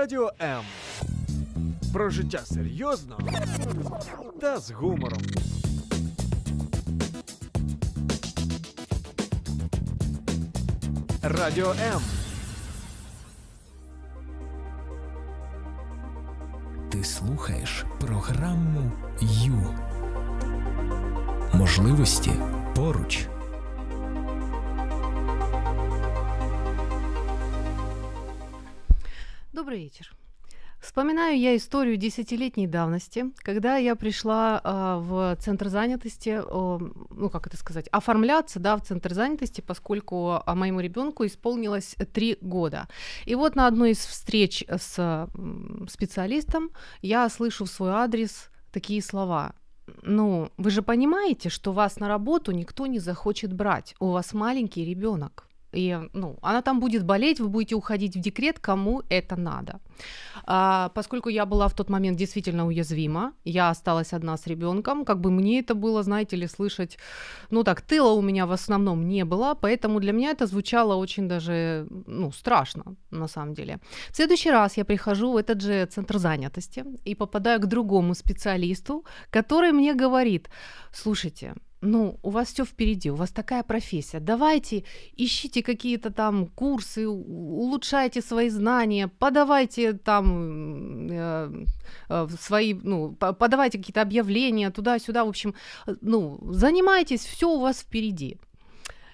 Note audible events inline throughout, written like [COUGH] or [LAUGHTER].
Радіо М. Про життя серйозно та з гумором. Радіо М. Ти слухаєш програму Ю. Можливості поруч. Вспоминаю я историю десятилетней давности, когда я пришла а, в центр занятости, о, ну как это сказать, оформляться, да, в центр занятости, поскольку а, моему ребенку исполнилось три года. И вот на одной из встреч с специалистом я слышу в свой адрес такие слова. Ну, вы же понимаете, что вас на работу никто не захочет брать. У вас маленький ребенок. И, ну, она там будет болеть, вы будете уходить в декрет, кому это надо. А, поскольку я была в тот момент действительно уязвима, я осталась одна с ребенком, как бы мне это было, знаете ли, слышать, ну так, тыла у меня в основном не было, поэтому для меня это звучало очень даже, ну, страшно, на самом деле. В следующий раз я прихожу в этот же центр занятости и попадаю к другому специалисту, который мне говорит, слушайте, ну, у вас все впереди, у вас такая профессия. Давайте ищите какие-то там курсы, улучшайте свои знания, подавайте там э, э, свои, ну, по- подавайте какие-то объявления туда-сюда, в общем, э, ну, занимайтесь, все у вас впереди.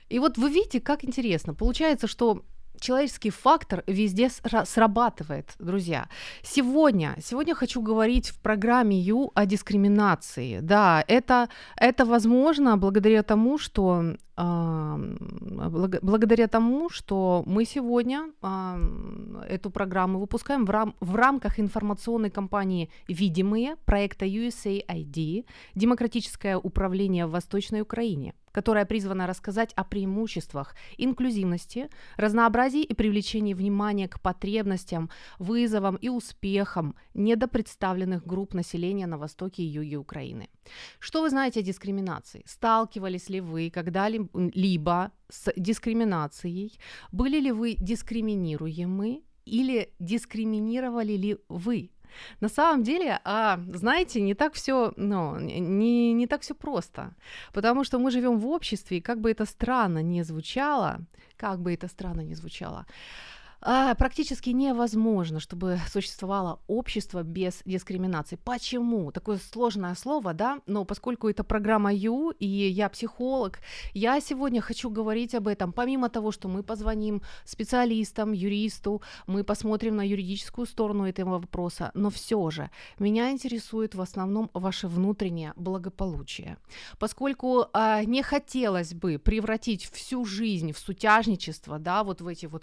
И вот вы видите, как интересно. Получается, что человеческий фактор везде сра- срабатывает, друзья. Сегодня, сегодня хочу говорить в программе Ю о дискриминации. Да, это, это возможно благодаря тому, что благ- благодаря тому, что мы сегодня а, эту программу выпускаем в, рам- в рамках информационной кампании «Видимые» проекта USAID «Демократическое управление в Восточной Украине», которая призвана рассказать о преимуществах инклюзивности, разнообразии и привлечении внимания к потребностям, вызовам и успехам недопредставленных групп населения на востоке и юге Украины. Что вы знаете о дискриминации? Сталкивались ли вы когда-либо с дискриминацией? Были ли вы дискриминируемы или дискриминировали ли вы? На самом деле, а, знаете, не так все, ну, не, не так все просто, потому что мы живем в обществе, и как бы это странно не звучало, как бы это странно не звучало, а, практически невозможно, чтобы существовало общество без дискриминации. Почему? Такое сложное слово, да, но поскольку это программа Ю, и я психолог, я сегодня хочу говорить об этом. Помимо того, что мы позвоним специалистам, юристу, мы посмотрим на юридическую сторону этого вопроса, но все же меня интересует в основном ваше внутреннее благополучие. Поскольку а, не хотелось бы превратить всю жизнь в сутяжничество, да, вот в эти вот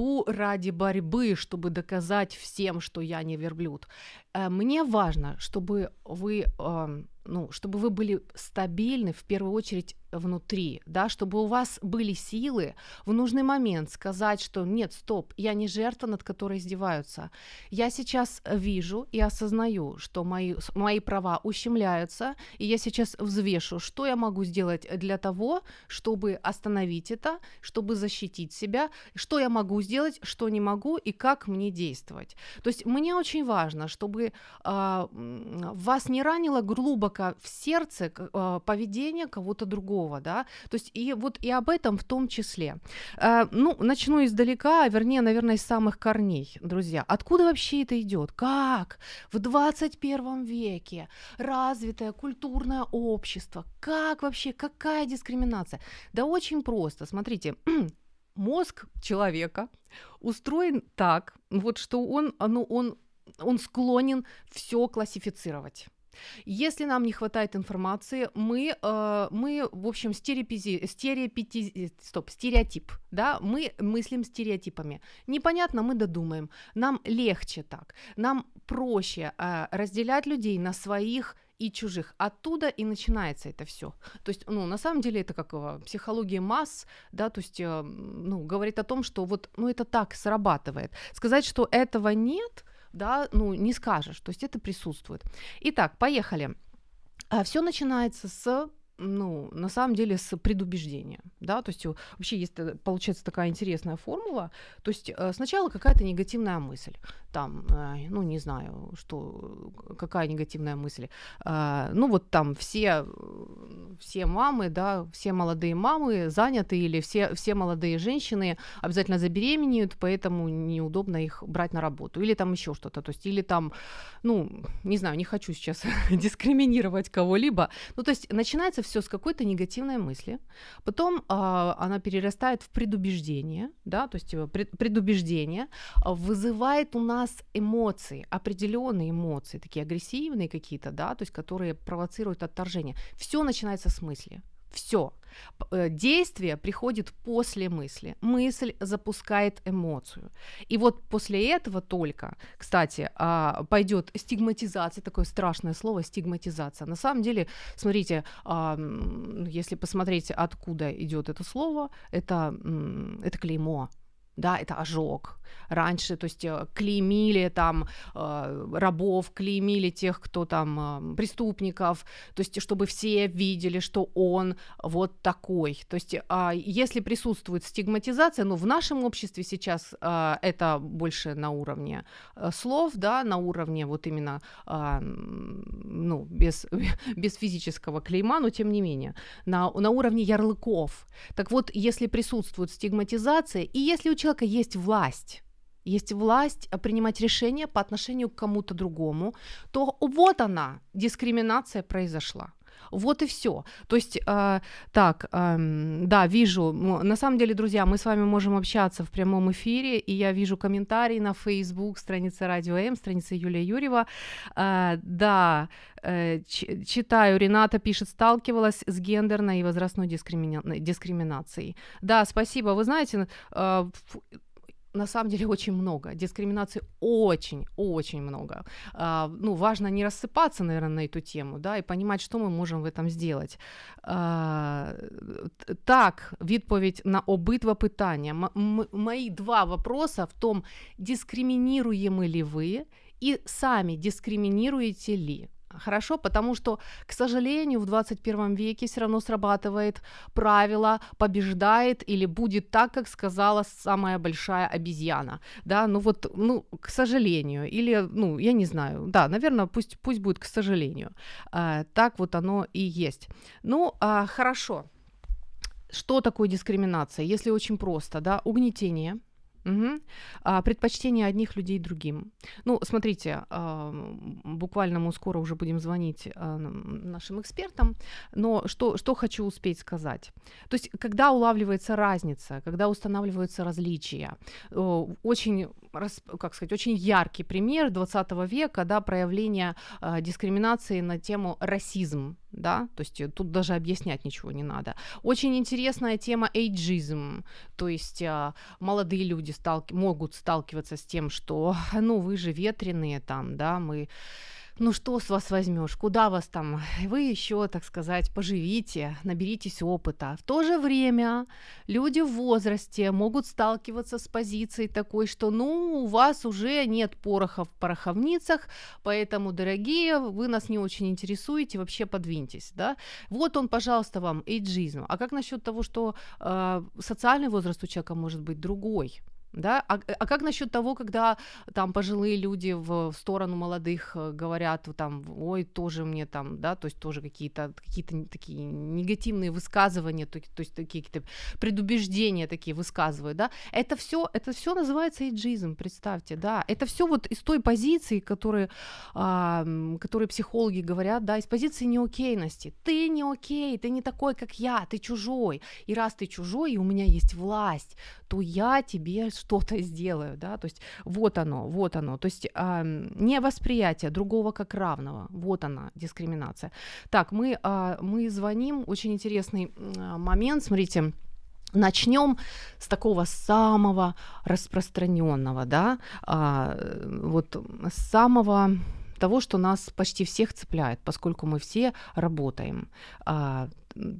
борьбу ради борьбы, чтобы доказать всем, что я не верблюд. Э, Мне важно, чтобы вы, эм, ну, чтобы вы были стабильны в первую очередь внутри, да, чтобы у вас были силы в нужный момент сказать, что нет, стоп, я не жертва, над которой издеваются. Я сейчас вижу и осознаю, что мои, мои права ущемляются, и я сейчас взвешу, что я могу сделать для того, чтобы остановить это, чтобы защитить себя, что я могу сделать, что не могу и как мне действовать. То есть мне очень важно, чтобы а, м, вас не ранило глубоко в сердце а, поведение кого-то другого, да, то есть и вот и об этом в том числе. А, ну, начну издалека, а вернее, наверное, из самых корней, друзья. Откуда вообще это идет? Как в 21 веке развитое культурное общество, как вообще, какая дискриминация? Да очень просто, смотрите, [CLEARS THROAT] мозг человека устроен так, вот что он, а, ну, он, он склонен все классифицировать. Если нам не хватает информации, мы, э, мы в общем, стереопизи, стереопити, стоп, стереотип, да, мы мыслим стереотипами. Непонятно, мы додумаем. Нам легче так, нам проще э, разделять людей на своих и чужих. Оттуда и начинается это все. То есть, ну, на самом деле, это как э, психология масс, да, то есть, э, ну, говорит о том, что вот, ну, это так срабатывает. Сказать, что этого нет, да, ну, не скажешь, то есть это присутствует. Итак, поехали. Все начинается с, ну, на самом деле, с предубеждения. да, то есть э, вообще есть, э, получается, такая интересная формула, то есть э, сначала какая-то негативная мысль, там, ну, не знаю, что, какая негативная мысль, ну, вот там все, все мамы, да, все молодые мамы заняты или все, все молодые женщины обязательно забеременеют, поэтому неудобно их брать на работу, или там еще что-то, то есть, или там, ну, не знаю, не хочу сейчас [LAUGHS] дискриминировать кого-либо, ну, то есть начинается все с какой-то негативной мысли, потом а, она перерастает в предубеждение, да, то есть пред, предубеждение а, вызывает у нас эмоции, определенные эмоции, такие агрессивные какие-то, да, то есть которые провоцируют отторжение. Все начинается с мысли. Все. Э, действие приходит после мысли. Мысль запускает эмоцию. И вот после этого только, кстати, а, пойдет стигматизация, такое страшное слово, стигматизация. На самом деле, смотрите, если посмотреть, откуда идет это слово, это, это клеймо да, это ожог. Раньше, то есть э, клеймили там э, рабов, клеймили тех, кто там э, преступников, то есть чтобы все видели, что он вот такой. То есть а, если присутствует стигматизация, ну в нашем обществе сейчас это больше на уровне слов, да, на уровне вот именно, ну без [LAUGHS] без физического клейма, но тем не менее на на уровне ярлыков. Так вот, если присутствует стигматизация и если у человека человека есть власть, есть власть э, принимать решения по отношению к кому-то другому, то вот она, дискриминация произошла. Вот и все. То есть, э, так, э, да, вижу. На самом деле, друзья, мы с вами можем общаться в прямом эфире, и я вижу комментарии на Facebook, страница Радио М, страница Юлия Юрьева. Э, да, э, читаю, Рената пишет, сталкивалась с гендерной и возрастной дискримина- дискриминацией. Да, спасибо. Вы знаете, э, на самом деле очень много. Дискриминации очень-очень много. А, ну, важно не рассыпаться, наверное, на эту тему, да, и понимать, что мы можем в этом сделать. А, так, відповідь на обидва питання. М- мои два вопроса в том, дискриминируемы ли вы и сами дискриминируете ли. Хорошо, потому что, к сожалению, в 21 веке все равно срабатывает правило побеждает или будет так, как сказала самая большая обезьяна. Да, ну вот, ну, к сожалению, или, ну, я не знаю, да, наверное, пусть, пусть будет к сожалению. А, так вот оно и есть. Ну, а, хорошо. Что такое дискриминация? Если очень просто, да, угнетение – Угу. А, предпочтение одних людей другим. Ну, смотрите, а, буквально мы скоро уже будем звонить а, нашим экспертам, но что, что хочу успеть сказать. То есть, когда улавливается разница, когда устанавливаются различия, очень, как сказать, очень яркий пример 20 века, да, проявление а, дискриминации на тему расизм, да, то есть э, тут даже объяснять ничего не надо. Очень интересная тема эйджизм, то есть а, молодые люди сталки- могут сталкиваться с тем, что, [LAUGHS] ну, вы же ветреные там, да, мы ну что с вас возьмешь, куда вас там, вы еще, так сказать, поживите, наберитесь опыта. В то же время люди в возрасте могут сталкиваться с позицией такой, что ну у вас уже нет пороха в пороховницах, поэтому, дорогие, вы нас не очень интересуете, вообще подвиньтесь, да. Вот он, пожалуйста, вам эйджизм. А как насчет того, что э, социальный возраст у человека может быть другой? Да? А, а как насчет того, когда там пожилые люди в, сторону молодых э, говорят, там, ой, тоже мне там, да, то есть тоже какие-то какие такие негативные высказывания, то, то есть такие какие-то предубеждения такие высказывают, да, это все, это все называется эйджизм, представьте, да, это все вот из той позиции, которые, а, которые психологи говорят, да, из позиции неокейности. Ты не окей, ты не такой, как я, ты чужой, и раз ты чужой, и у меня есть власть, то я тебе что-то сделаю, да, то есть вот оно, вот оно, то есть э, не восприятие другого как равного, вот она дискриминация. Так, мы, э, мы звоним, очень интересный э, момент, смотрите, Начнем с такого самого распространенного, да, а, вот самого того, что нас почти всех цепляет, поскольку мы все работаем. А,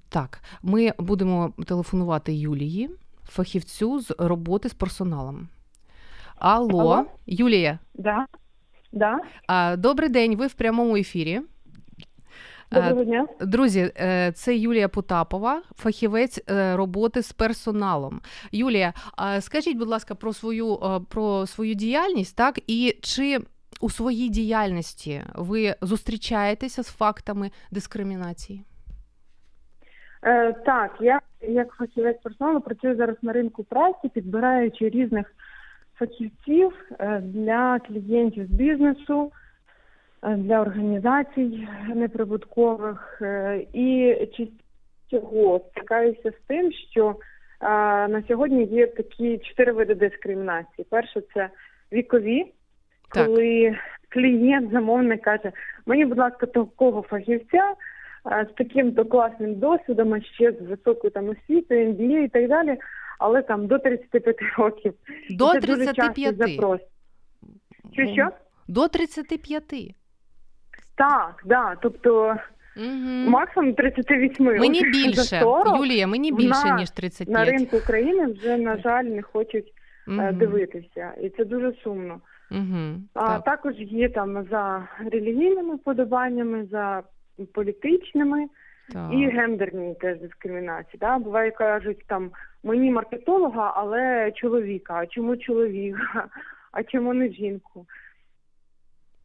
так, ми будемо телефонувати Юлії фахівцю з роботи з персоналом. Алло, Алло? Юлія. Да. Да. А, Добрий день, ви в прямому ефірі. Доброго дня. Друзі, е, це Юлія Потапова, фахівець е, роботи з персоналом. Юлія, скажіть, будь ласка, про свою е, про свою діяльність, так і чи у своїй діяльності ви зустрічаєтеся з фактами дискримінації? Е, так, я як фахівець персоналу працюю зараз на ринку праці, підбираючи різних фахівців е, для клієнтів з бізнесу, е, для організацій неприбуткових. Е, і чого стикаюся з тим, що на сьогодні є такі чотири види дискримінації. Перше це вікові, Так. коли клієнт, замовник каже, мені, будь ласка, такого фахівця з таким то класним досвідом, а ще з високою там освітою, MBA і так далі, але там до 35 років. До це дуже запрос. Що що? До 35. Так, да. Тобто Угу. максимум 38. Мені більше, за 40 Юлія, мені більше, нас ніж 35. на ринку України вже, на жаль, не хочуть е, Мгм. дивитися. І це дуже сумно. Мгм. А Так. також є там за релігійними вподобаннями, за політичними Так. і гендерні теж дискримінації. Да? Буває, кажуть там мені маркетолога, але чоловіка. А чому чоловіка? А чому не жінку?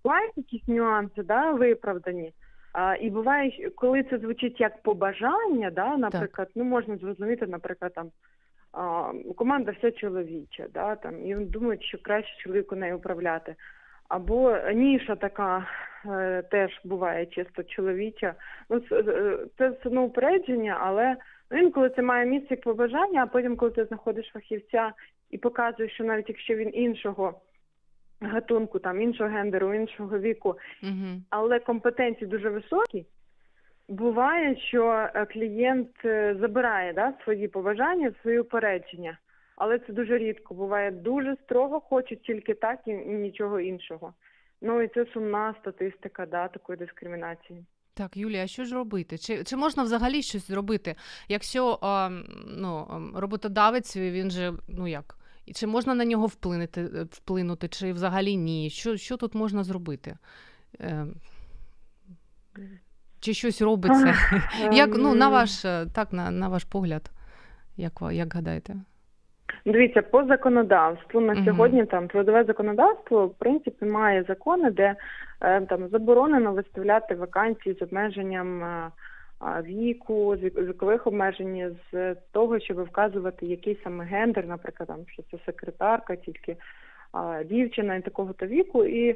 Бувають якісь нюанси, да, виправдані. А, і буває, коли це звучить як побажання, да, наприклад, ну можна зрозуміти, наприклад, там а, команда вся чоловіча, да, там, і думають, що краще чоловіку нею управляти. Або ніша така е, теж буває чисто чоловіча. Ну, це, це все одно упередження, але ну, інколи це має місце як побажання, а потім, коли ти знаходиш фахівця і показуєш, що навіть якщо він іншого гатунку, там іншого гендеру, іншого віку, але компетенції дуже високі. Буває, що е, клієнт е, забирає да, свої побажання, свої упередження, але це дуже рідко. Буває дуже строго, хочуть тільки так і, нічого іншого. Ну і це сумна статистика да, такої дискримінації. Так, Юлія, а що ж робити? Чи, чи можна взагалі щось зробити? Якщо а, ну, роботодавець, він же, ну як, і чи можна на нього вплинути, е, вплинути, чи взагалі ні? Що, що тут можна зробити? Е, чи щось робиться? [LAUGHS] Як, ну, на Ем, ваш, е, так, на, на ваш погляд, як, як гадаєте? Дивіться, по законодавству на сьогодні там трудове законодавство в принципі має закони, де е, там заборонено виставляти вакансії з обмеженням е, віку, з вік- вікових обмежень, з того, щоб вказувати який саме гендер, наприклад, там що це секретарка, тільки дівчина і такого то віку. І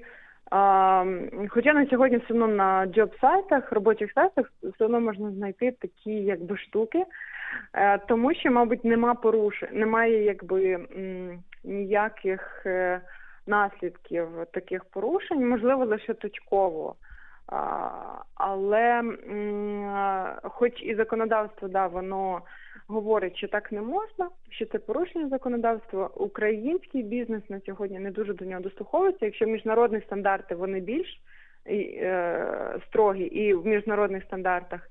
хоча на сьогодні все одно на джоб-сайтах, робочих сайтах все одно можна знайти такі якби штуки. Е, Тому що, мабуть, нема порушень, немає якби ніяких е, наслідків таких порушень, можливо, лише точково. Але хоч і законодавство, да, воно говорить, що так не можна, що це порушення законодавства, український бізнес на сьогодні не дуже до нього дослуховується. Якщо міжнародні стандарти вони більш е, строгі, і в міжнародних стандартах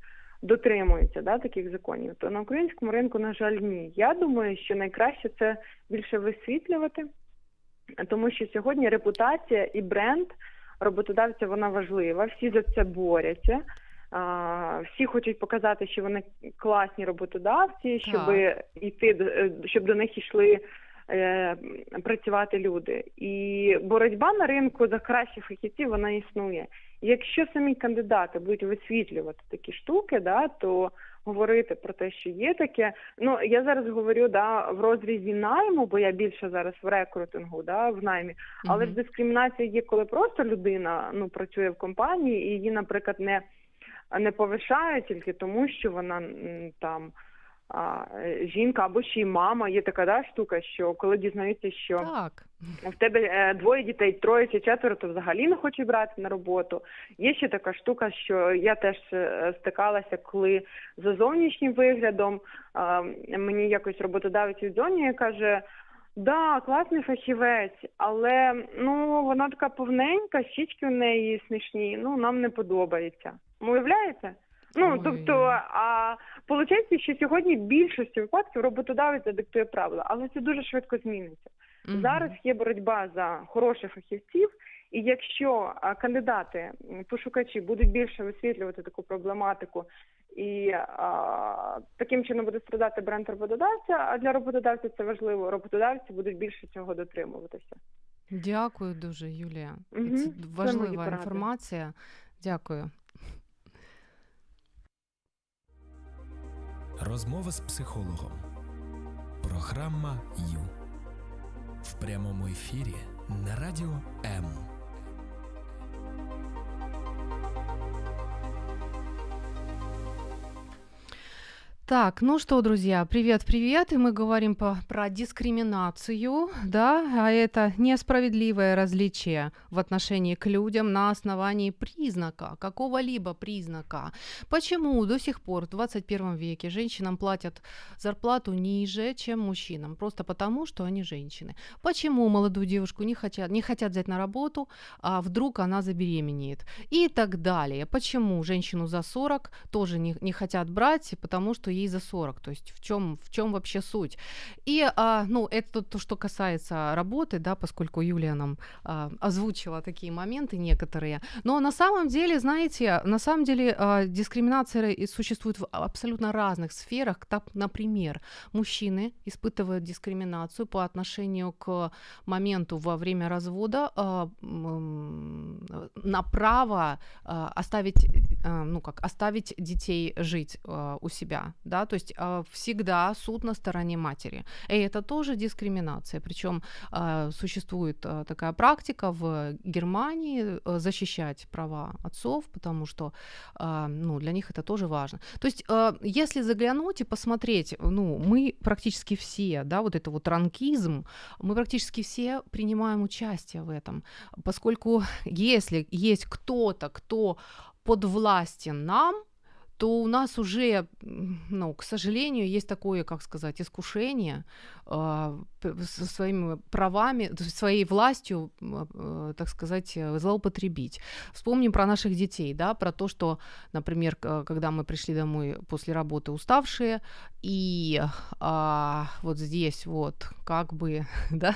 дотримуються да, таких законів, то на українському ринку, на жаль, ні. Я думаю, що найкраще це більше висвітлювати, тому що сьогодні репутація і бренд роботодавця вона важлива. Всі за це борються. Всі хочуть показати, що вони класні роботодавці, щоб йти е, щоб до них йшли е, працювати люди. І боротьба на ринку за кращих фахівців вона існує. Якщо самі кандидати будуть висвітлювати такі штуки, да, то говорити про те, що є таке. Ну я зараз говорю да, в розрізі найму, бо я більше зараз в рекрутингу, да, в наймі. Але ж дискримінація є, коли просто людина ну працює в компанії, і її, наприклад, не, не повишають тільки тому, що вона там. А, жінка або ще й мама є така да, штука, що коли дізнаються, що Так. в тебе е, двоє дітей, троє чи четверо, то взагалі не хочуть брати на роботу. Є ще така штука, що я теж е, стикалася, коли за зовнішнім виглядом е, мені якось роботодавець віддзвонює і каже. Да, класний фахівець, але ну вона така повненька, щічки в неї смішні. Ну нам не подобається. Уявляєте? Ну Ой. тобто, а виходить, що сьогодні в більшості випадків роботодавець диктує правила, але це дуже швидко зміниться. Мгм. Зараз є боротьба за хороших фахівців, І якщо кандидати, пошукачі будуть більше висвітлювати таку проблематику, і а, таким чином буде страдати бренд роботодавця, а для роботодавця це важливо, роботодавці будуть більше цього дотримуватися. Дякую дуже, Юлія. Мгм, Це це важлива поради. інформація. Дякую. Розмова з психологом. Програма Ю. В прямому ефірі на радіо М. Так, ну что, друзья, привет-привет, и мы говорим по, про дискриминацию, да, а это несправедливое различие в отношении к людям на основании признака, какого-либо признака. Почему до сих пор в 21 веке женщинам платят зарплату ниже, чем мужчинам? Просто потому, что они женщины. Почему молодую девушку не хотят, не хотят взять на работу, а вдруг она забеременеет? И так далее. Почему женщину за 40 тоже не, не хотят брать, потому что ей за 40? То есть в чем, в чем вообще суть? И, а, ну, это то, что касается работы, да, поскольку Юлия нам а, озвучила такие моменты некоторые. Но на самом деле, знаете, на самом деле а, дискриминация существует в абсолютно разных сферах. Так, например, мужчины испытывают дискриминацию по отношению к моменту во время развода а, на право а, оставить, а, ну как, оставить детей жить а, у себя, да, то есть а, всегда суд на стороне матери. И это тоже дискриминация, причем а, существует а, такая практика в Германии а, защищать права отцов, потому что, ну, для них это тоже важно. То есть, если заглянуть и посмотреть, ну, мы практически все, да, вот это вот ранкизм, мы практически все принимаем участие в этом, поскольку если есть кто-то, кто подвластен нам, то у нас уже, ну, к сожалению, есть такое, как сказать, искушение со своими правами, своей властью, э, так сказать, э, злоупотребить. Вспомним про наших детей, да, про то, что, например, когда мы пришли домой после работы уставшие, и а, вот здесь вот как бы, [LAUGHS] да,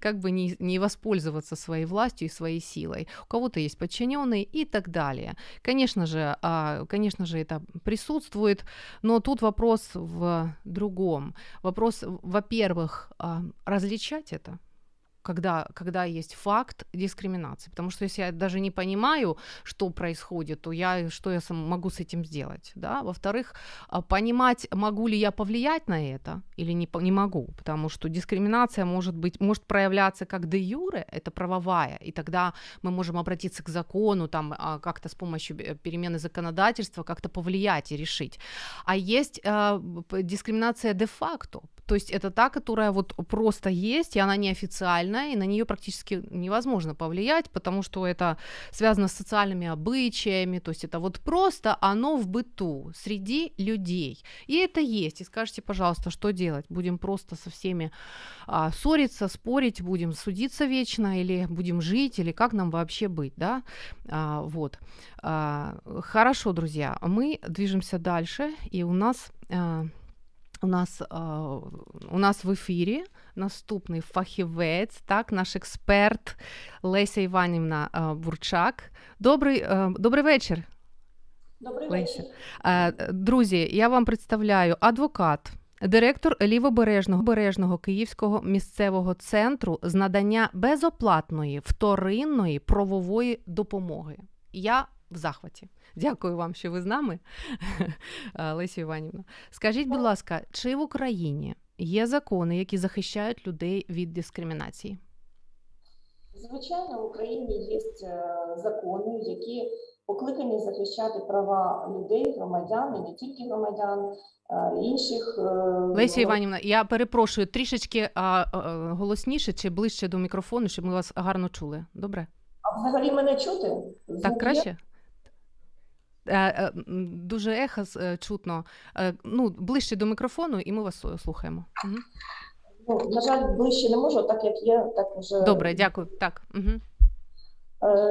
как бы не, не воспользоваться своей властью и своей силой. У кого-то есть подчиненные и так далее. Конечно же, а, конечно же, это присутствует, но тут вопрос в другом. Вопрос, во-первых, а, различать это, когда, когда есть факт дискриминации. Потому что если я даже не понимаю, что происходит, то я, что я могу с этим сделать? Да? Во-вторых, а, понимать, могу ли я повлиять на это или не, не могу. Потому что дискриминация может, быть, может проявляться как де юре, это правовая, и тогда мы можем обратиться к закону, там, а, как-то с помощью э, перемены законодательства как-то повлиять и решить. А есть п- дискриминация де-факто, то есть это та, которая вот просто есть, и она неофициальная, и на нее практически невозможно повлиять, потому что это связано с социальными обычаями, то есть это вот просто оно в быту, среди людей. И это есть. И скажите, пожалуйста, что делать? Будем просто со всеми а, ссориться, спорить, будем судиться вечно, или будем жить, или как нам вообще быть, да? А, вот. А, хорошо, друзья, мы движемся дальше, и у нас... а, у нас, у нас в ефірі наступний фахівець, так, наш експерт Леся Іванівна Бурчак. Добрий, добрий вечір. Добрий Леся. вечір. Друзі, я вам представляю адвокат, директор лівобережного бережного Київського місцевого центру з надання безоплатної вторинної правової допомоги. Я в захваті. Дякую вам, що ви з нами, [LAUGHS] Лесю Іванівна. Скажіть, будь ласка, чи в Україні є закони, які захищають людей від дискримінації? Звичайно, в Україні є е, закони, які покликані захищати права людей, громадян, і не тільки громадян, е, інших. е, Леся Іванівна, я перепрошую трішечки голосніше чи ближче до мікрофону, щоб ми вас гарно чули. Добре? А взагалі мене чути? Так краще? Е, е, Дуже ехо е, чутно. Ну, ближче до мікрофону, і ми вас слухаємо. Угу. Ну, на жаль, ближче не можу, так як є, так вже Добре, дякую. Так. Угу.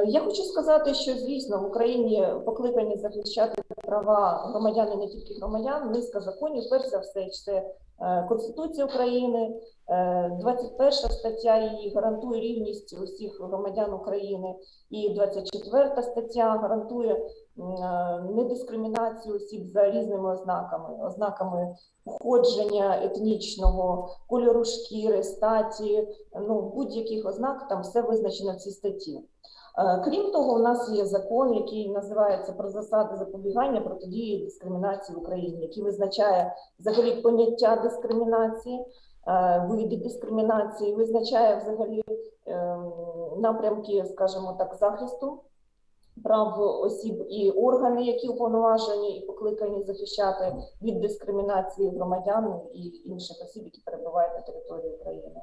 Я хочу сказати, що звісно в Україні покликані захищати права громадян і не тільки громадян, низка законів. Перш за все, це е, Конституція України, е, 21 стаття її гарантує рівність усіх громадян України, і 24 стаття гарантує е, недискримінацію осіб за різними ознаками, ознаками походження етнічного, кольору шкіри, статі, ну будь-яких ознак там все визначено в цій статті. Е, Крім того, у нас є закон, який називається про засади запобігання протидії дискримінації в Україні, який визначає взагалі поняття дискримінації, е, види дискримінації, визначає взагалі ем, напрямки, скажімо так, захисту прав осіб і органи, які уповноважені і покликані захищати від дискримінації громадян і інших осіб, які перебувають на території України.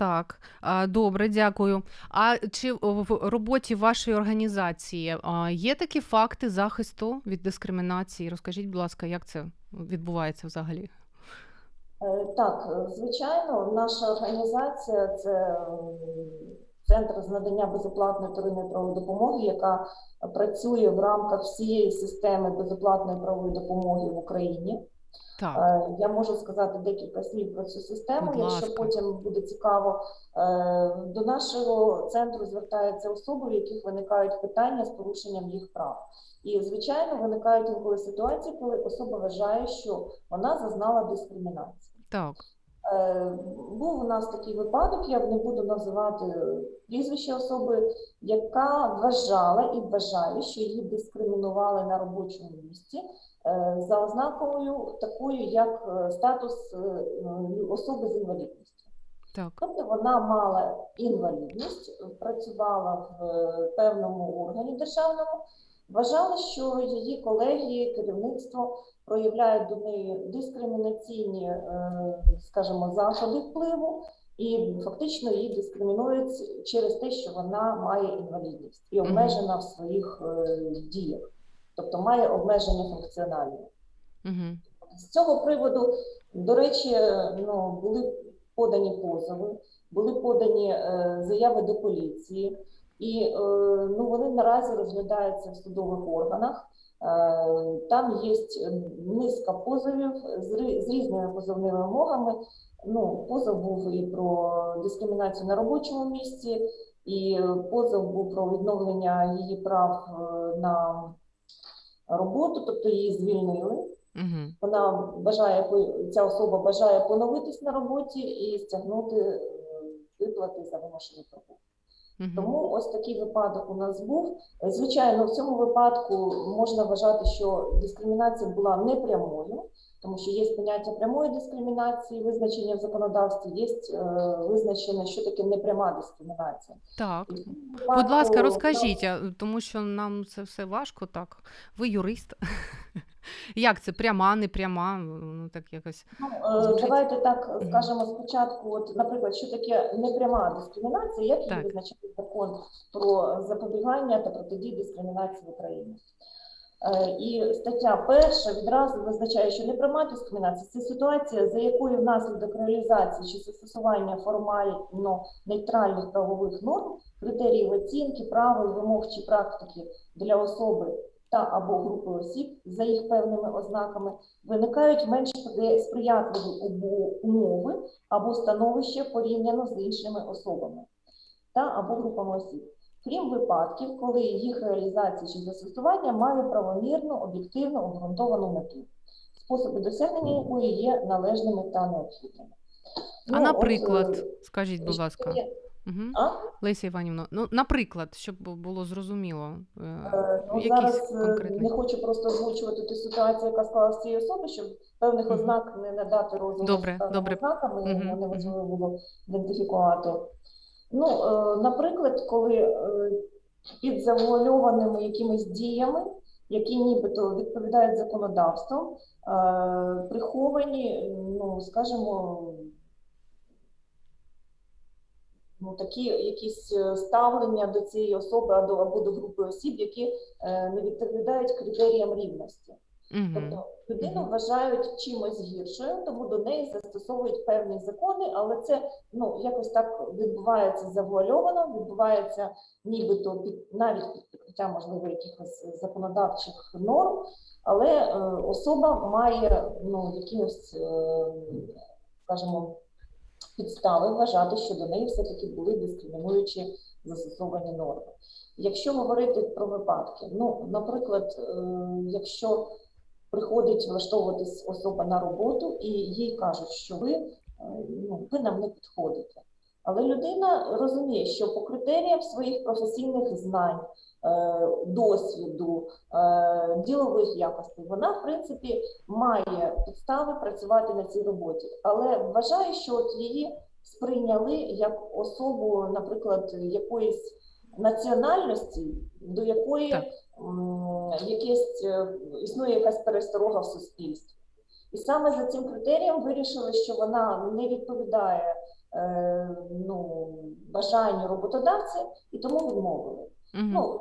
Так, добре, дякую. А чи в роботі вашої організації є такі факти захисту від дискримінації? Розкажіть, будь ласка, як це відбувається взагалі? Е, Так, звичайно, наша організація це центр з надання безоплатної вторинної правової допомоги, яка працює в рамках всієї системи безоплатної правової допомоги в Україні. Так, Е, Я можу сказати декілька слів про цю систему, Будь якщо ласка. потім буде цікаво. Е, До нашого центру звертаються особи, в яких виникають питання з порушенням їх прав. І, звичайно, виникають інколи ситуації, коли особа вважає, що вона зазнала дискримінації. так. Е, Був у нас такий випадок, я не буду називати прізвище особи, яка вважала і вважає, що її дискримінували на робочому місці е, за ознакою такою, як е, статус особи з інвалідністю. Так. Тобто вона мала інвалідність, працювала в певному органі державному, вважала, що її колеги, керівництво проявляють до неї дискримінаційні, е, скажімо, заходи впливу, і фактично її дискримінують через те, що вона має інвалідність і обмежена в своїх е, діях, тобто має обмеження функціональні. Угу. З цього приводу, до речі, ну, були подані позови, були подані е, заяви до поліції, і е, ну, вони наразі розглядаються в судових органах. Е, Там є низка позовів з різними позовними вимогами. Ну, позов був і про дискримінацію на робочому місці, і позов був про відновлення її прав е, на роботу, тобто її звільнили. Угу. Вона бажає ця особа бажає поновитись на роботі і стягнути е, виплати за вимушені прогул. Тому ось такий випадок у нас був. Е, Звичайно, в цьому випадку можна вважати, що дискримінація була непрямою, тому що є поняття прямої дискримінації, визначення в законодавстві, є е, визначення, що таке непряма дискримінація. Так. І в цьому Будь ласка, розкажіть, а, тому що нам це все важко так. Ви юрист. [LAUGHS] Як це? Пряма, не пряма? Ну так якось. Ну, е, давайте так скажемо спочатку, от, наприклад, що таке непряма дискримінація, як її визначає закон про запобігання та протидії дискримінації в Україні. Е, І стаття перша відразу визначає, що непряма дискримінація це ситуація, за якою внаслідок реалізації чи застосування формально нейтральних правових норм, критеріїв оцінки, правил, вимог чи практики для особи та або групи осіб за їх певними ознаками виникають менш сприятливі умови або становище порівняно з іншими особами та або групами осіб, крім випадків, коли їх реалізація чи застосування має правомірну, об'єктивно обґрунтовану мету, способи досягнення якої є належними та необхідними. А Ну, наприклад, е, скажіть, будь ласка. Угу. А? Леся Іванівна, ну, наприклад, щоб було зрозуміло. е, Е, Ну, зараз е, конкретні? не хочу просто озвучувати ту ситуацію, яка склалася цієї особи, щоб певних Мгм. ознак не надати розуму Добре, добре. ознаками, мгм. важливо було ідентифікувати. Ну, е, наприклад, коли е, під завуальованими якимись діями, які нібито відповідають законодавству, е, приховані, ну, скажімо, ну, такі якісь е, ставлення до цієї особи або, або до групи осіб, які е, не відповідають критеріям рівності. Мгм. Тобто людину вважають чимось гіршою, тому до неї застосовують певні закони, але це ну якось так відбувається завуальовано, відбувається нібито під навіть під прикриттям можливо якихось законодавчих норм, але е, особа має ну якимось, е, скажімо, підстави вважати, що до неї все-таки були дискримінуючі застосовані норми. Якщо говорити про випадки, ну, наприклад, е, якщо приходить влаштовуватись особа на роботу і їй кажуть, що ви, е, ну, ви нам не підходите. Але людина розуміє, що по критеріям своїх професійних знань, е, досвіду, е, ділових якостей, вона, в принципі, має підстави працювати на цій роботі, але вважає, що от її сприйняли як особу, наприклад, якоїсь національності, до якої якесь, е, існує якась пересторога в суспільстві. І саме за цим критерієм вирішили, що вона не відповідає ну, бажанню роботодавця, і тому відмовили. Мгм. Ну,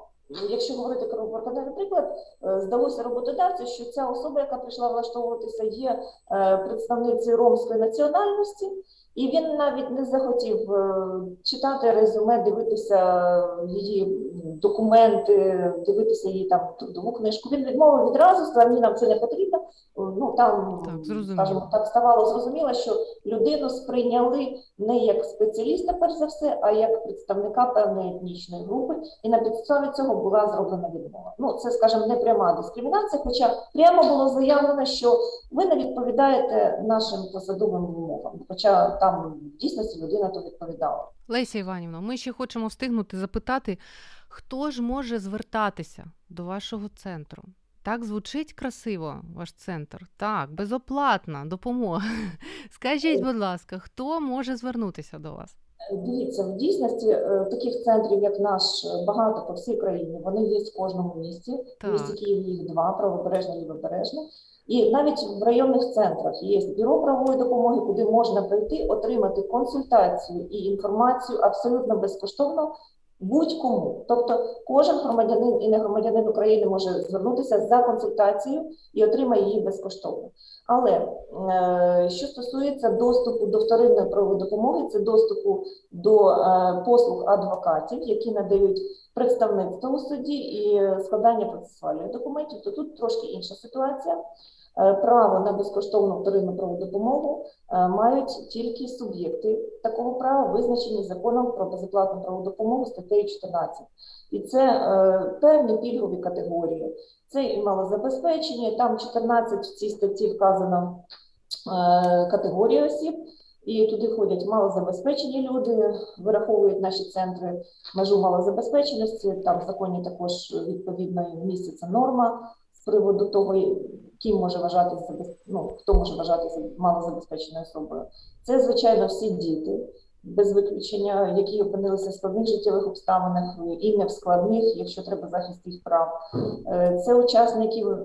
якщо говорити про прикладний приклад, е, здалося роботодавцю, що ця особа, яка прийшла влаштовуватися, є е, представницею ромської національності, і він навіть не захотів е, читати резюме, дивитися її документи, дивитися її там трудову книжку. Він відмовив відразу, сказав, ні, нам це не потрібно. Ну там, Так, скажімо, так ставало зрозуміло, що людину сприйняли не як спеціаліста, перш за все, а як представника певної етнічної групи, і на підставі цього була зроблена відмова. Ну, це, скажімо, не пряма дискримінація, хоча прямо було заявлено, що ви не відповідаєте нашим посадовим вимогам, хоча там в дійсності людина то відповідала. Леся Іванівна, ми ще хочемо встигнути запитати, хто ж може звертатися до вашого центру? Так звучить красиво, ваш центр. Так, безоплатна допомога. [LAUGHS] Скажіть, будь ласка, хто може звернутися до вас? Дивіться, в дійсності е, таких центрів, як наш, е, багато по всій країні. Вони є в кожному місті. В місті Києві їх два, правобережна, і лівобережне. І навіть в районних центрах є бюро правової допомоги, куди можна прийти, отримати консультацію і інформацію абсолютно безкоштовно будь-кому. Тобто кожен громадянин і не громадянин України може звернутися за консультацією і отримає її безкоштовно. Але е, що стосується доступу до вторинної правової допомоги, це доступу до е, послуг адвокатів, які надають представництво у суді і складання процесуальних документів, то тут трошки інша ситуація. Е, Право на безкоштовну вторинну допомогу е, мають тільки суб'єкти такого права, визначені законом про безоплатну правову допомогу статтею 14. І це е, певні пільгові категорії. Це і малозабезпечені, там 14 в цій статті вказано категорії осіб, і туди ходять малозабезпечені люди, вираховують наші центри межу малозабезпеченості. Там в законі також відповідно місяця норма приводу того, ким може вважатися ну, хто може вважатися малозабезпеченою особою. Це, звичайно, всі діти. Без виключення, які опинилися в складних життєвих обставинах і не в складних, якщо треба захист їх прав. Е, Це учасники е,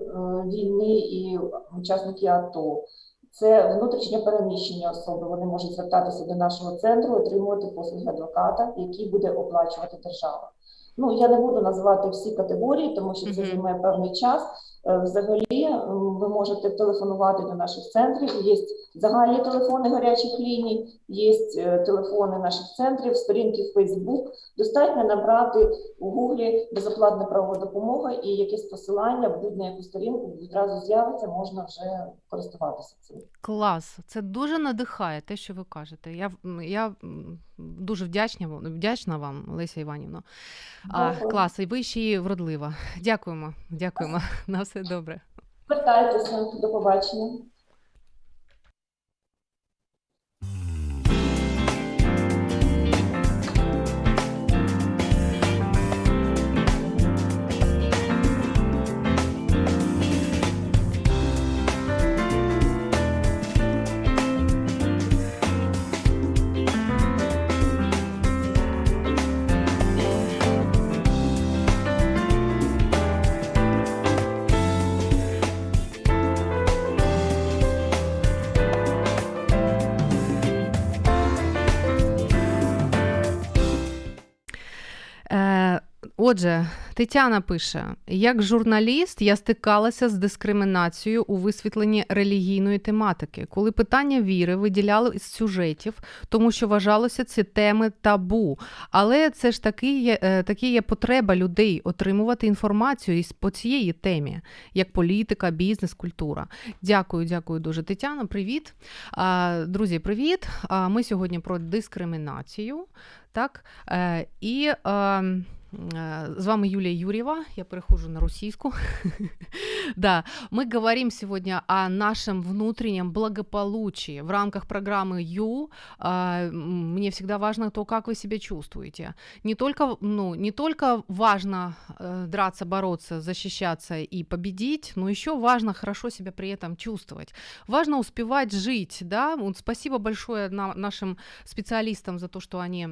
війни і учасники АТО. Це внутрішньо переміщені особи. Вони можуть звертатися до нашого центру, отримувати послуги адвоката, які буде оплачувати держава. Ну я не буду називати всі категорії, тому що це Мгм. займає певний час. Е, Взагалі, ви можете телефонувати до наших центрів. Є загальні телефони гарячих ліній, є е, телефони наших центрів, сторінки в Facebook. Достатньо набрати у Гуглі безоплатна правова допомога і якесь посилання будь на яку сторінку відразу з'явиться, можна вже користуватися цим. Клас, це дуже надихає те, що ви кажете. Я, я дуже вдячна, вам- вдячна вам, Леся Іванівна. А, клас, і ви ще й вродлива. Дякуємо, дякуємо. На все добре. Звертайтеся, до побачення. Отже, Тетяна пише: як журналіст, я стикалася з дискримінацією у висвітленні релігійної тематики, коли питання віри виділяли із сюжетів, тому що вважалося ці теми табу. Але це ж таки є, е, таки є потреба людей отримувати інформацію із по цієї темі, як політика, бізнес, культура. Дякую, дякую дуже, Тетяна. Привіт. Друзі, привіт. Ми сьогодні про дискримінацію. Так, Е, і е, е, з вами Юлия Юрьева, я перехожу на российскую. [LAUGHS] да, мы говорим сегодня о нашем внутреннем благополучии в рамках программы Ю. М, Мне всегда важно то, как вы себя чувствуете. Не только, ну, не только важно э, драться, бороться, защищаться и победить, но еще важно хорошо себя при этом чувствовать. Важно успевать жить, да. Вот спасибо большое на- нашим специалистам за то, что они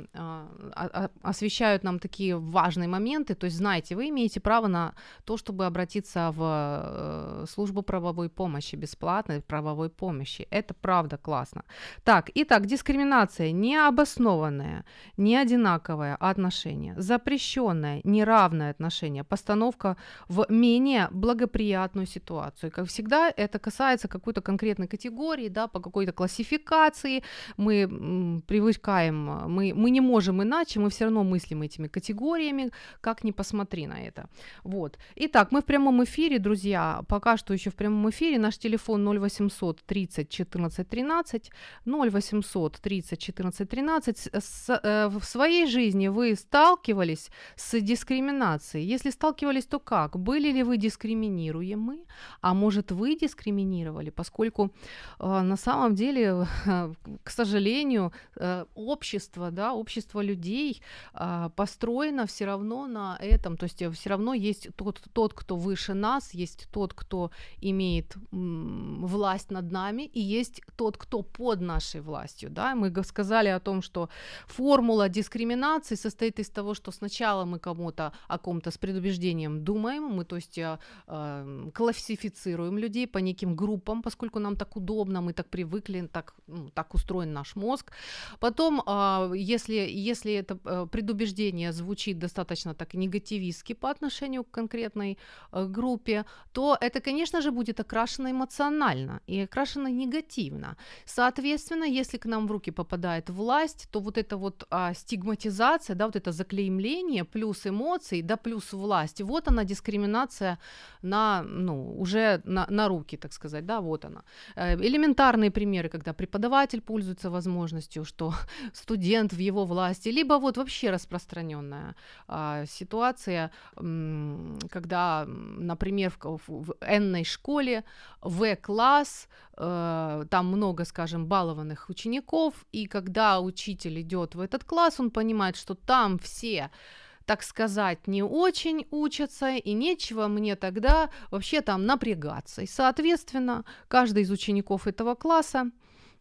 освещают нам такие важные моменты. То есть, знаете, вы имеете право на то, чтобы обратиться в э, службу правовой помощи, бесплатной правовой помощи. Это правда классно. Так, итак, дискриминация необоснованное, не одинаковое отношение, запрещенное, неравное отношение, постановка в менее благоприятную ситуацию. Как всегда, это касается какой-то конкретной категории, да, по какой-то классификации. Мы привыкаем, мы, мы не можем иначе, мы все равно мыслим этими категориями, как ни посмотри на это. Вот. Итак, мы в прямом эфире, друзья, пока что еще в прямом эфире. Наш телефон 0800 30 14 13, 0800 30 14 13. С- э, в своей жизни вы сталкивались с дискриминацией? Если сталкивались, то как? Были ли вы дискриминируемы? А может, вы дискриминировали? Поскольку э, на самом деле, э, [LAUGHS] к сожалению, э, общество, да, общество людей а, построено все равно на этом. То есть все равно есть тот, тот, кто выше нас, есть тот, кто имеет власть над нами, и есть тот, кто под нашей властью. Да? Мы сказали о том, что формула дискриминации состоит из того, что сначала мы кому-то о ком-то с предубеждением думаем, мы, то есть, э, э, классифицируем людей по неким группам, поскольку нам так удобно, мы так привыкли, так, ну, так устроен наш мозг. Потом, а, если, если это э, предубеждение звучит достаточно так негативистски по отношению к конкретной э, группе, то это, конечно же, будет окрашено эмоционально и окрашено негативно. Соответственно, если к нам в руки попадает власть, то вот эта вот а, стигматизация, да, вот это заклеймление, плюс эмоции, да, плюс власть, вот она дискриминация на, ну, уже на, на руки, так сказать, да, вот она. Э, Элементарные примеры, когда преподаватель пользуется возможностью, что [LAUGHS] студент в его власти, либо вот вообще распространенная а, ситуация, когда, например, в, в, энной школе В-класс, э, там много, скажем, балованных учеников, и когда учитель идет в этот класс, он понимает, что там все так сказать, не очень учатся, и нечего мне тогда вообще там напрягаться. И, соответственно, каждый из учеников этого класса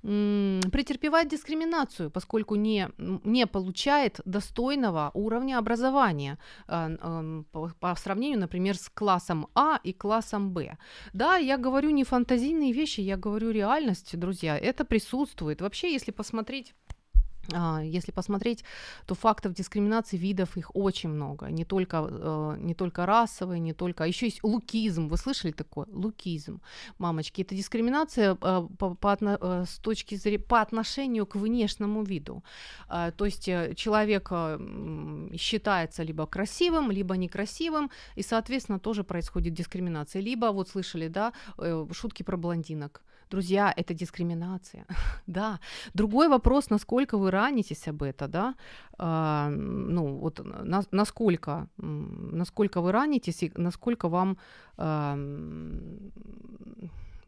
претерпевает дискриминацию, поскольку не, не получает достойного уровня образования а, по, по сравнению, например, с классом А и классом Б. Да, я говорю не фантазийные вещи, я говорю реальность, друзья, это присутствует. Вообще, если посмотреть если посмотреть, то фактов дискриминации видов их очень много. Не только, э, не только расовые, не только... Еще есть лукизм. Вы слышали такое? Лукизм. Мамочки, это дискриминация э, по, по э, с точки зрения по отношению к внешнему виду. А, То есть человек считается либо красивым, либо некрасивым, и, соответственно, тоже происходит дискриминация. Либо, вот слышали, да, шутки про блондинок. Друзья, это дискриминация. [LAUGHS] да. Другой вопрос, насколько вы ранитесь об это, да, А, ну, вот на- насколько, насколько вы ранитесь и насколько вам, ам,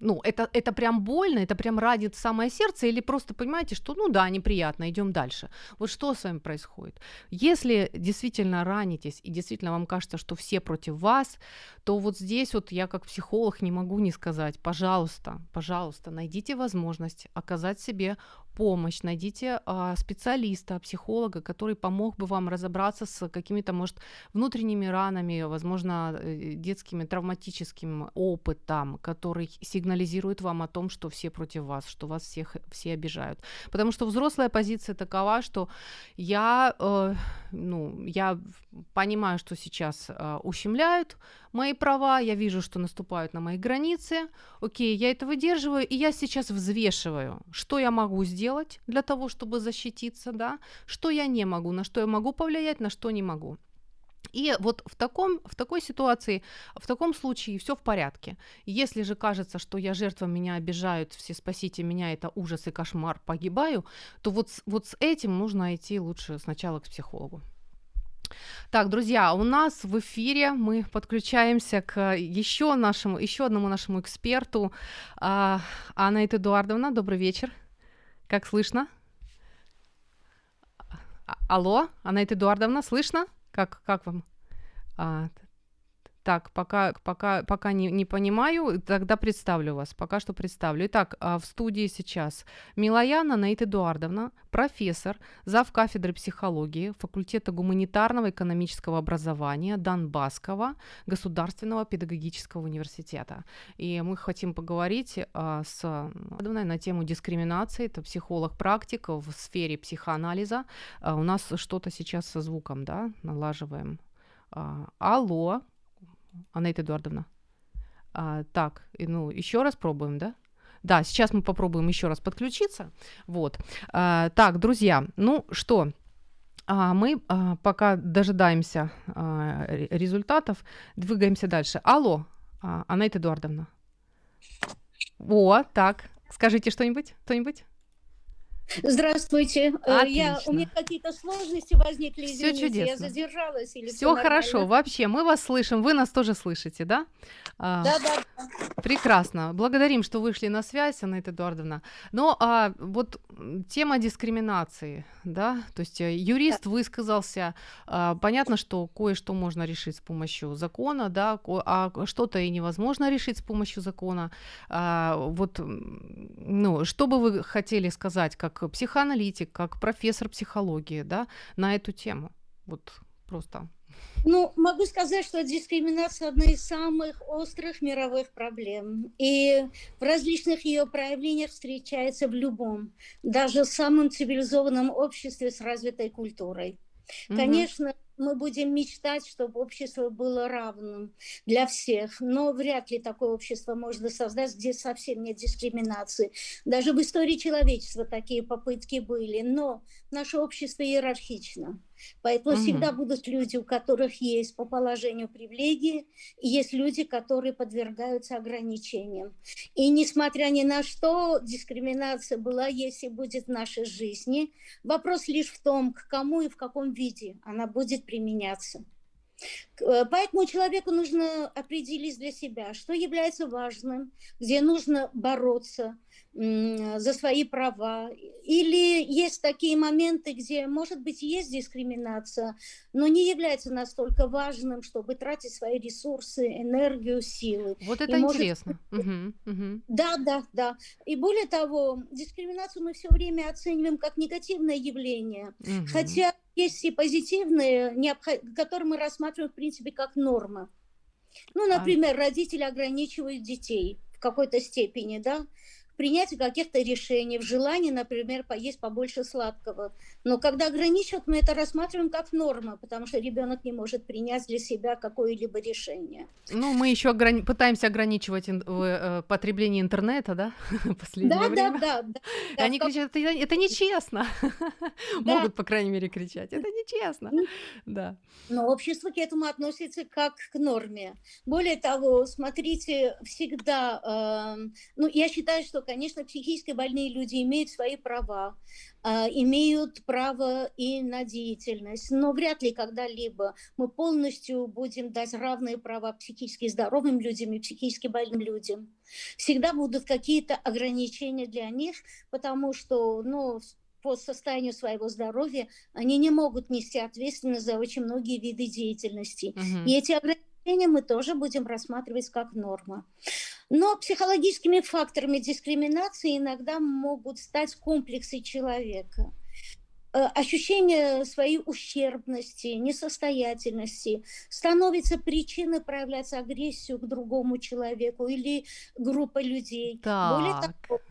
ну, это, это прям больно, это прям радит самое сердце, или просто понимаете, что, ну да, неприятно, идем дальше. Вот что с вами происходит? Если действительно ранитесь и действительно вам кажется, что все против вас, то вот здесь вот я как психолог не могу не сказать, пожалуйста, пожалуйста, найдите возможность оказать себе помощь, найдите а, специалиста, психолога, который помог бы вам разобраться с какими-то, может, внутренними ранами, возможно, э, детскими травматическим опытом, который сигнализирует вам о том, что все против вас, что вас всех все обижают. Потому что взрослая позиция такова, что я, э, ну, я понимаю, что сейчас э, ущемляют мои права, я вижу, что наступают на мои границы, окей, я это выдерживаю, и я сейчас взвешиваю, что я могу сделать для того, чтобы защититься, да, что я не могу, на что я могу повлиять, на что не могу. И вот в, таком, в такой ситуации, в таком случае все в порядке. Если же кажется, что я жертва, меня обижают, все спасите меня, это ужас и кошмар, погибаю, то вот, вот с этим нужно идти лучше сначала к психологу. Так, друзья, у нас в эфире мы подключаемся к еще нашему, еще одному нашему эксперту. А, Анна Эдуардовна, добрый вечер. Как слышно? А- Алло, Анна Эдуардовна, слышно? Как, как вам? А, так, пока, пока, пока не, не понимаю, тогда представлю вас. Пока что представлю. Итак, а, в студии сейчас Милаяна Наит Эдуардовна, профессор, зав. кафедры психологии факультета гуманитарного экономического образования Донбасского государственного педагогического университета. И мы хотим поговорить а, с Эдуардовной на тему дискриминации. Это психолог-практик в сфере психоанализа. А, у нас что-то сейчас со звуком, да, налаживаем. Алло, Анна Эдуардовна. А, так, ну, еще раз пробуем, да? Да, сейчас мы попробуем еще раз подключиться. Вот. А, так, друзья, ну что, а, мы а, пока дожидаемся а, ре- результатов, двигаемся дальше. Алло, а, Анна Эдуардовна. О, так, скажите что-нибудь, кто-нибудь? Здравствуйте. Э, Я, Отлично. у меня какие-то сложности возникли, Всё извините, я чудесно. задержалась или Все хорошо, вообще, мы вас слышим, вы нас тоже слышите, да? А, Да, да, Прекрасно. Благодарим, что вышли на связь, Анна Эдуардовна. Но а, вот тема дискриминации, да, то есть э, юрист высказался, а, понятно, что кое-что можно решить с помощью закона, да, а что-то и невозможно решить с помощью закона. А, вот, ну, что бы вы хотели сказать как психоаналитик, как профессор психологии, да, на эту тему? Вот просто. Ну, могу сказать, что дискриминация одна из самых острых мировых проблем. И в различных ее проявлениях встречается в любом, даже самом цивилизованном обществе с развитой культурой. Конечно, мы будем мечтать, чтобы общество было равным для всех, но вряд ли такое общество можно создать, где совсем нет дискриминации. Даже в истории человечества такие попытки были, но наше общество иерархично. Поэтому Мгм. всегда будут люди, у которых есть по положению привилегии, и есть люди, которые подвергаются ограничениям. И несмотря ни на что, дискриминация была, есть и будет в нашей жизни. Вопрос лишь в том, к кому и в каком виде она будет применяться. Э, Поэтому человеку нужно определить для себя, что является важным, где нужно бороться за свои права. Или есть такие моменты, где, может быть, есть дискриминация, но не является настолько важным, чтобы тратить свои ресурсы, энергию, силы. Вот И это может- интересно. Мгм, мгм. Да, да, да. И более того, дискриминацию мы все время оцениваем как негативное явление. Мгм. Хотя есть и позитивные, которые мы рассматриваем, в принципе, как норма. Ну, например, родители ограничивают детей в какой-то степени, да, в принятии каких-то решений, в желании, например, поесть побольше сладкого. Но когда ограничивают, мы это рассматриваем как норма, потому что ребенок не может принять для себя какое-либо решение. Ну, мы еще ограни- пытаемся ограничивать ин- э, потребление интернета, да, [LAUGHS] последнее Да, да, время. да, да. да, Они в как- кричат, это, это нечестно. [LAUGHS] Да. Могут, по крайней мере, кричать. Это нечестно. Да. Но общество к этому относится как к норме. Более того, смотрите, всегда, эм, ну, я считаю, что, конечно, психически больные люди имеют свои права, э, имеют право и на деятельность, но вряд ли когда-либо мы полностью будем дать равные права психически здоровым людям и психически больным людям. Всегда будут какие-то ограничения для них, потому что, ну, по состоянию своего здоровья они не могут нести ответственность за очень многие виды деятельности. Мгм. И эти ограничения мы тоже будем рассматривать как норма. Но психологическими факторами дискриминации иногда могут стать комплексы человека. Э, ощущение своей ущербности, несостоятельности становится причиной проявлять агрессию к другому человеку или группа людей. Более Так. того,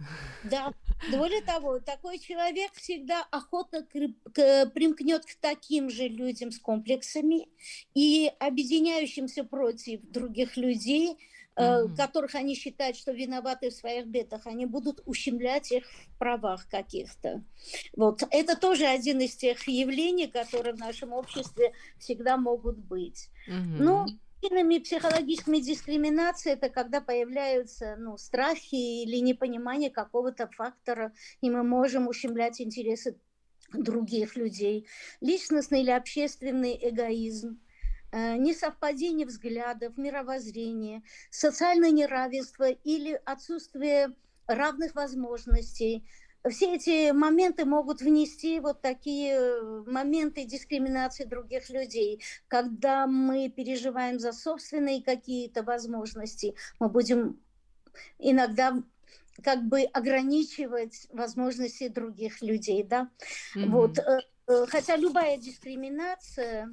да, более того, такой человек всегда охотно кри- к- примкнет к таким же людям с комплексами и объединяющимся против других людей, Мгм. которых они считают, что виноваты в своих бедах, они будут ущемлять их в правах каких-то. Вот это тоже один из тех явлений, которые в нашем обществе всегда могут быть. Ну, Мгм. причинами психологической дискриминации это когда появляются ну, страхи или непонимание какого-то фактора, и мы можем ущемлять интересы других людей. Личностный или общественный эгоизм, несовпадение взглядов, мировоззрения, социальное неравенство или отсутствие равных возможностей. Все эти моменты могут внести вот такие э, моменты дискриминации других людей. Когда мы переживаем за собственные какие-то возможности, мы будем иногда как бы ограничивать возможности других людей, да. Вот, Мгм. э, э, хотя любая дискриминация,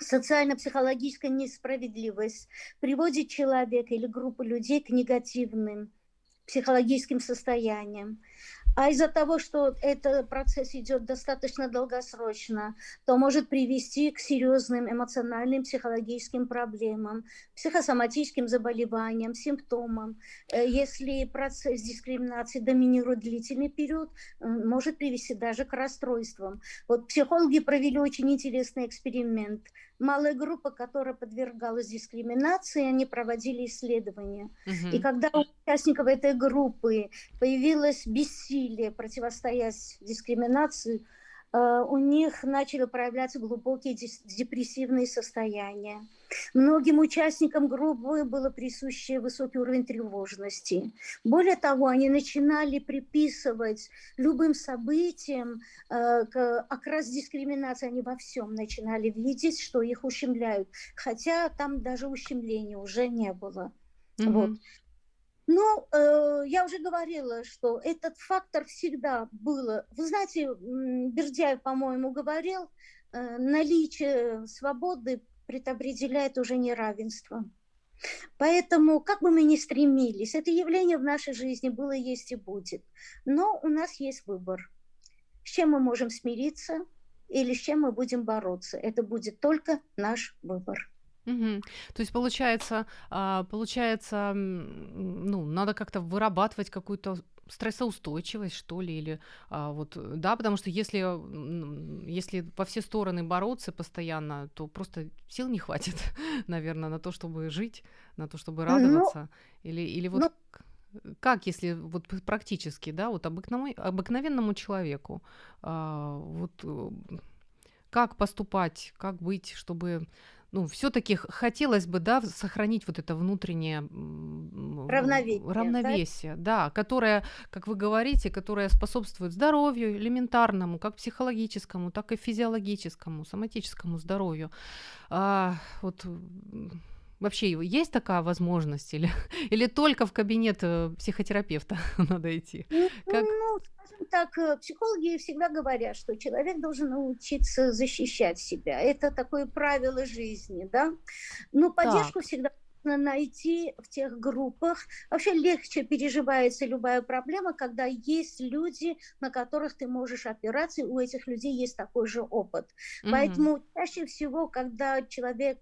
социально-психологическая несправедливость приводит человека или группу людей к негативным психологическим состояниям. А из-за того, что этот процесс идет достаточно долгосрочно, то может привести к серьезным эмоциональным, психологическим проблемам, психосоматическим заболеваниям, симптомам. Э, Если процесс дискриминации доминирует длительный период, может привести даже к расстройствам. Вот психологи провели очень интересный эксперимент. Малая группа, которая подвергалась дискриминации, они проводили исследования. И Мгм. когда у участников этой группы появилось бессилие противостоять дискриминации, у них начали проявляться глубокие депрессивные состояния. Многим участникам группы было присуще высокий уровень тревожности. Более того, они начинали приписывать любым событиям э, к- окрас дискриминации. Они во всем начинали видеть, что их ущемляют. Хотя там даже ущемления уже не было. Вот. Ну, э, я уже говорила, что этот фактор всегда было. Вы знаете, Бердяев, по-моему, говорил, э, наличие свободы предопределяет уже неравенство. Поэтому, как бы мы ни стремились, это явление в нашей жизни было, есть и будет. Но у нас есть выбор. С чем мы можем смириться или с чем мы будем бороться. Это будет только наш выбор. Мгм. То есть получается, а, получается, м, ну, надо как-то вырабатывать какую-то стрессоустойчивость, что ли, или а, вот, э, да, потому что если, м, если во все стороны бороться постоянно, то просто сил не хватит, [LAUGHS] наверное, на то, чтобы жить, на то, чтобы радоваться, или, или вот ну- к- как, если вот п- практически, да, вот обыкновенному, обыкновенному человеку, а, вот э, как поступать, как быть, чтобы ну, все-таки хотелось бы, да, сохранить вот это внутреннее м, Равновесие, да? равновесие, да, которое, как вы говорите, которое способствует здоровью элементарному, как психологическому, так и физиологическому, соматическому здоровью. А, вот вообще есть такая возможность или, [LAUGHS] или только в кабинет э, психотерапевта [LAUGHS] надо идти? Ну, Как- ну, скажем так, э, психологи всегда говорят, что человек должен научиться защищать себя. Это такое правило жизни, да. Но поддержку всегда можно найти в тех группах. Вообще легче переживается любая проблема, когда есть люди, на которых ты можешь опираться, и у этих людей есть такой же опыт. Мгм. Поэтому чаще всего, когда человек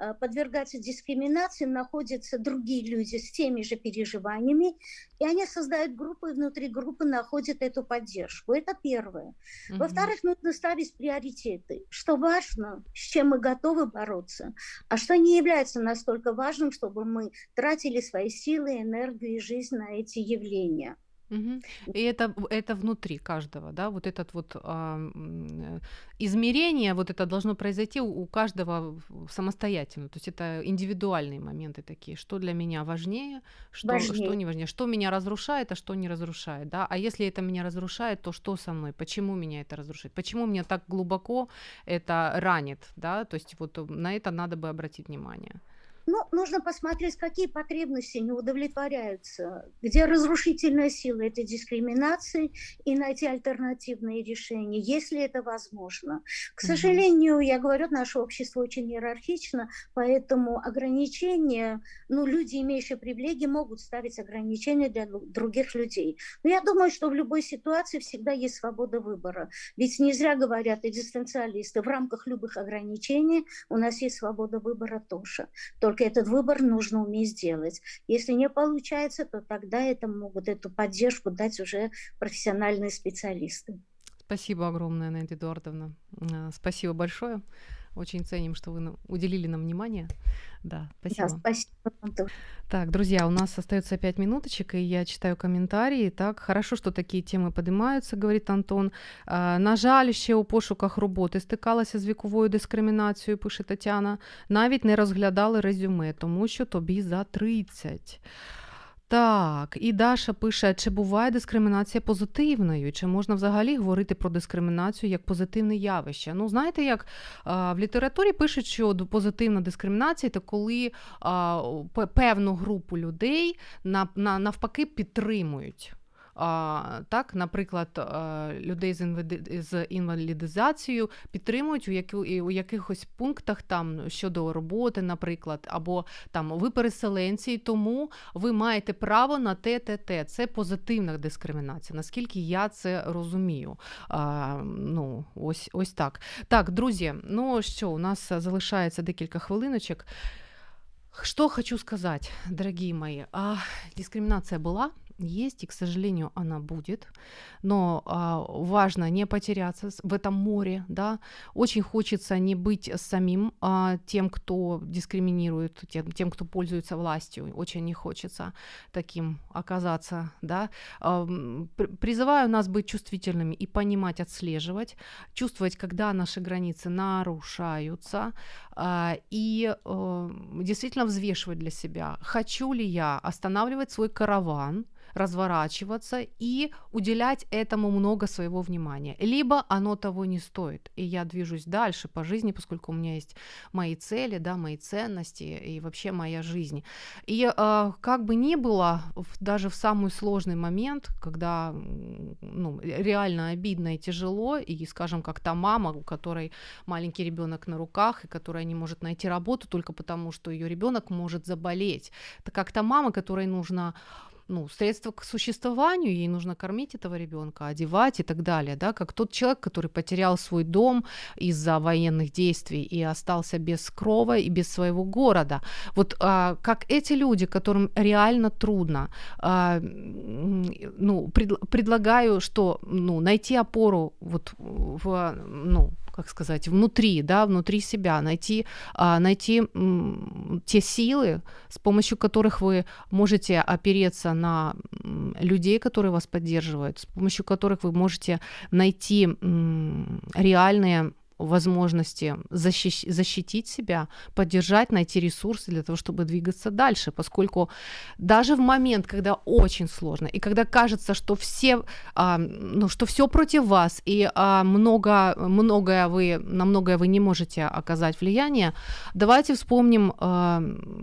э, подвергается дискриминации, находятся другие люди с теми же переживаниями, и они создают группу, и внутри группы находят эту поддержку. Это первое. Мгм. Во-вторых, нужно ставить приоритеты. Что важно, с чем мы готовы бороться, а что не является настолько важным, чтобы мы тратили свои силы, энергию и жизнь на эти явления. Мгм. И это, это внутри каждого, да, вот этот вот э, измерение, вот это должно произойти у, у каждого самостоятельно, то есть это индивидуальные моменты такие, что для меня важнее, что, Важнее. что не важнее, что меня разрушает, а что не разрушает, да, а если это меня разрушает, то что со мной, почему меня это разрушает, почему меня так глубоко это ранит, да, то есть вот на это надо бы обратить внимание. Ну, нужно посмотреть, какие потребности не удовлетворяются, где разрушительная сила этой дискриминации и найти альтернативные решения, если это возможно. К сожалению, я говорю, наше общество очень иерархично, поэтому ограничения, ну, люди, имеющие привилегии, могут ставить ограничения для других людей. Но я думаю, что в любой ситуации всегда есть свобода выбора. Ведь не зря говорят экзистенциалисты, в рамках любых ограничений у нас есть свобода выбора тоже. Только этот выбор нужно уметь сделать. Если не получается, то тогда это могут эту поддержку дать уже профессиональные специалисты. Спасибо огромное, Надя Эдуардовна. А, спасибо большое. Очень ценим, что вы уделили нам внимание. Да, спасибо. Да, спасибо. Так, друзья, у нас остается пять минуточек, и я читаю комментарии. Так, хорошо, что такие темы поднимаються, говорит Антон. А, на жаль, ще у пошуках роботи стикалася з віковою дискримінацією, пише Тетяна. Навіть не розглядали резюме, тому що тобі за 30. Так, і Даша пише: чи буває дискримінація позитивною? Чи можна взагалі говорити про дискримінацію як позитивне явище? Ну, знаєте, як в літературі пишуть, що позитивна дискримінація це коли певну групу людей на, навпаки підтримують так, наприклад, людей з інвалідизацією підтримують у які, у якихось пунктах там щодо роботи, наприклад, або там ви переселенці, тому ви маєте право на те, те, те. Це позитивна дискримінація. Наскільки я це розумію? А, ну, Ось ось так. Так, друзі, ну що, у нас залишається декілька хвилиночок. Что хочу сказать, дорогие мои, а, дискриминация была, есть, и, к сожалению, она будет. Но а, важно не потеряться в этом море, да. Очень хочется не быть самим а, тем, кто дискриминирует, тем, тем, кто пользуется властью. Очень не хочется таким оказаться, да. А, призываю нас быть чувствительными и понимать, отслеживать, чувствовать, когда наши границы нарушаются, а, и а, действительно взвешивать для себя, хочу ли я останавливать свой караван, разворачиваться и уделять этому много своего внимания. Либо оно того не стоит, и я движусь дальше по жизни, поскольку у меня есть мои цели, да, мои ценности и вообще моя жизнь. И э, как бы ни было, даже в самый сложный момент, когда ну, реально обидно и тяжело, и, скажем, как та мама, у которой маленький ребенок на руках, и которая не может найти работу только потому, что ее ребенок может заболеть. Это как та мама, которой нужно ну, средства к существованию, ей нужно кормить этого ребенка, одевать и так далее, да, как тот человек, который потерял свой дом из-за военных действий и остался без крова и без своего города. Вот а, как эти люди, которым реально трудно, а, ну, пред, предлагаю, что, ну, найти опору вот в, ну, как сказать, внутри, да, внутри себя, найти, а, найти те силы, с помощью которых вы можете опереться на людей, которые вас поддерживают, с помощью которых вы можете найти реальные возможности защищ- защитить себя, поддержать, найти ресурсы для того, чтобы двигаться дальше, поскольку даже в момент, когда очень сложно, и когда кажется, что все, а, ну, что все против вас, и а, много, многое вы, на многое вы не можете оказать влияние, давайте вспомним а,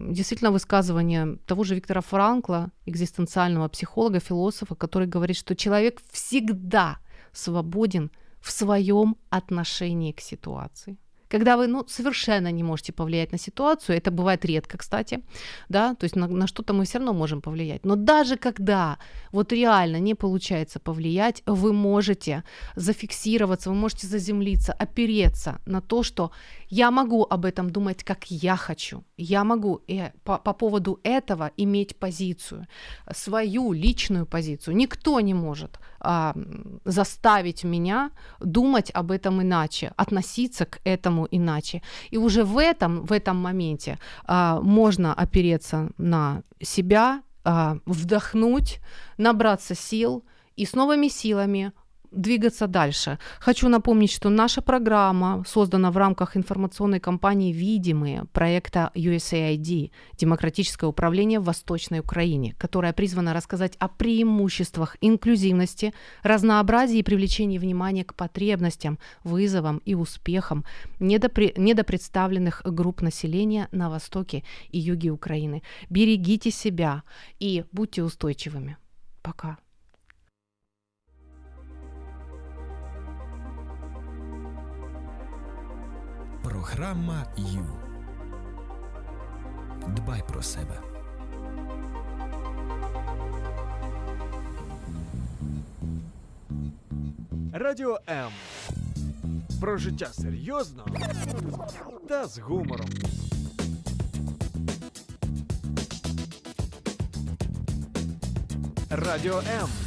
действительно высказывание того же Виктора Франкла, экзистенциального психолога, философа, который говорит, что человек всегда свободен в своем отношении к ситуации. Когда вы ну, совершенно не можете повлиять на ситуацию, это бывает редко, кстати, да, то есть на, на что-то мы все равно можем повлиять. Но даже когда вот реально не получается повлиять, вы можете зафиксироваться, вы можете заземлиться, опереться на то, что я могу об этом думать, как я хочу. Я могу э, по, по поводу этого иметь позицию, свою личную позицию. Никто не может а, заставить меня думать об этом иначе, относиться к этому иначе. И уже в этом, в этом моменте а, можно опереться на себя, а, вдохнуть, набраться сил и с новыми силами двигаться дальше. Хочу напомнить, что наша программа создана в рамках информационной кампании «Видимые» проекта USAID «Демократическое управление в Восточной Украине», которая призвана рассказать о преимуществах инклюзивности, разнообразии и привлечении внимания к потребностям, вызовам и успехам недопре- недопредставленных групп населения на востоке и юге Украины. Берегите себя и будьте устойчивыми. Пока. Програма Ю. Дбай про себе. Радіо М. Про життя серйозно та з гумором. Радіо М.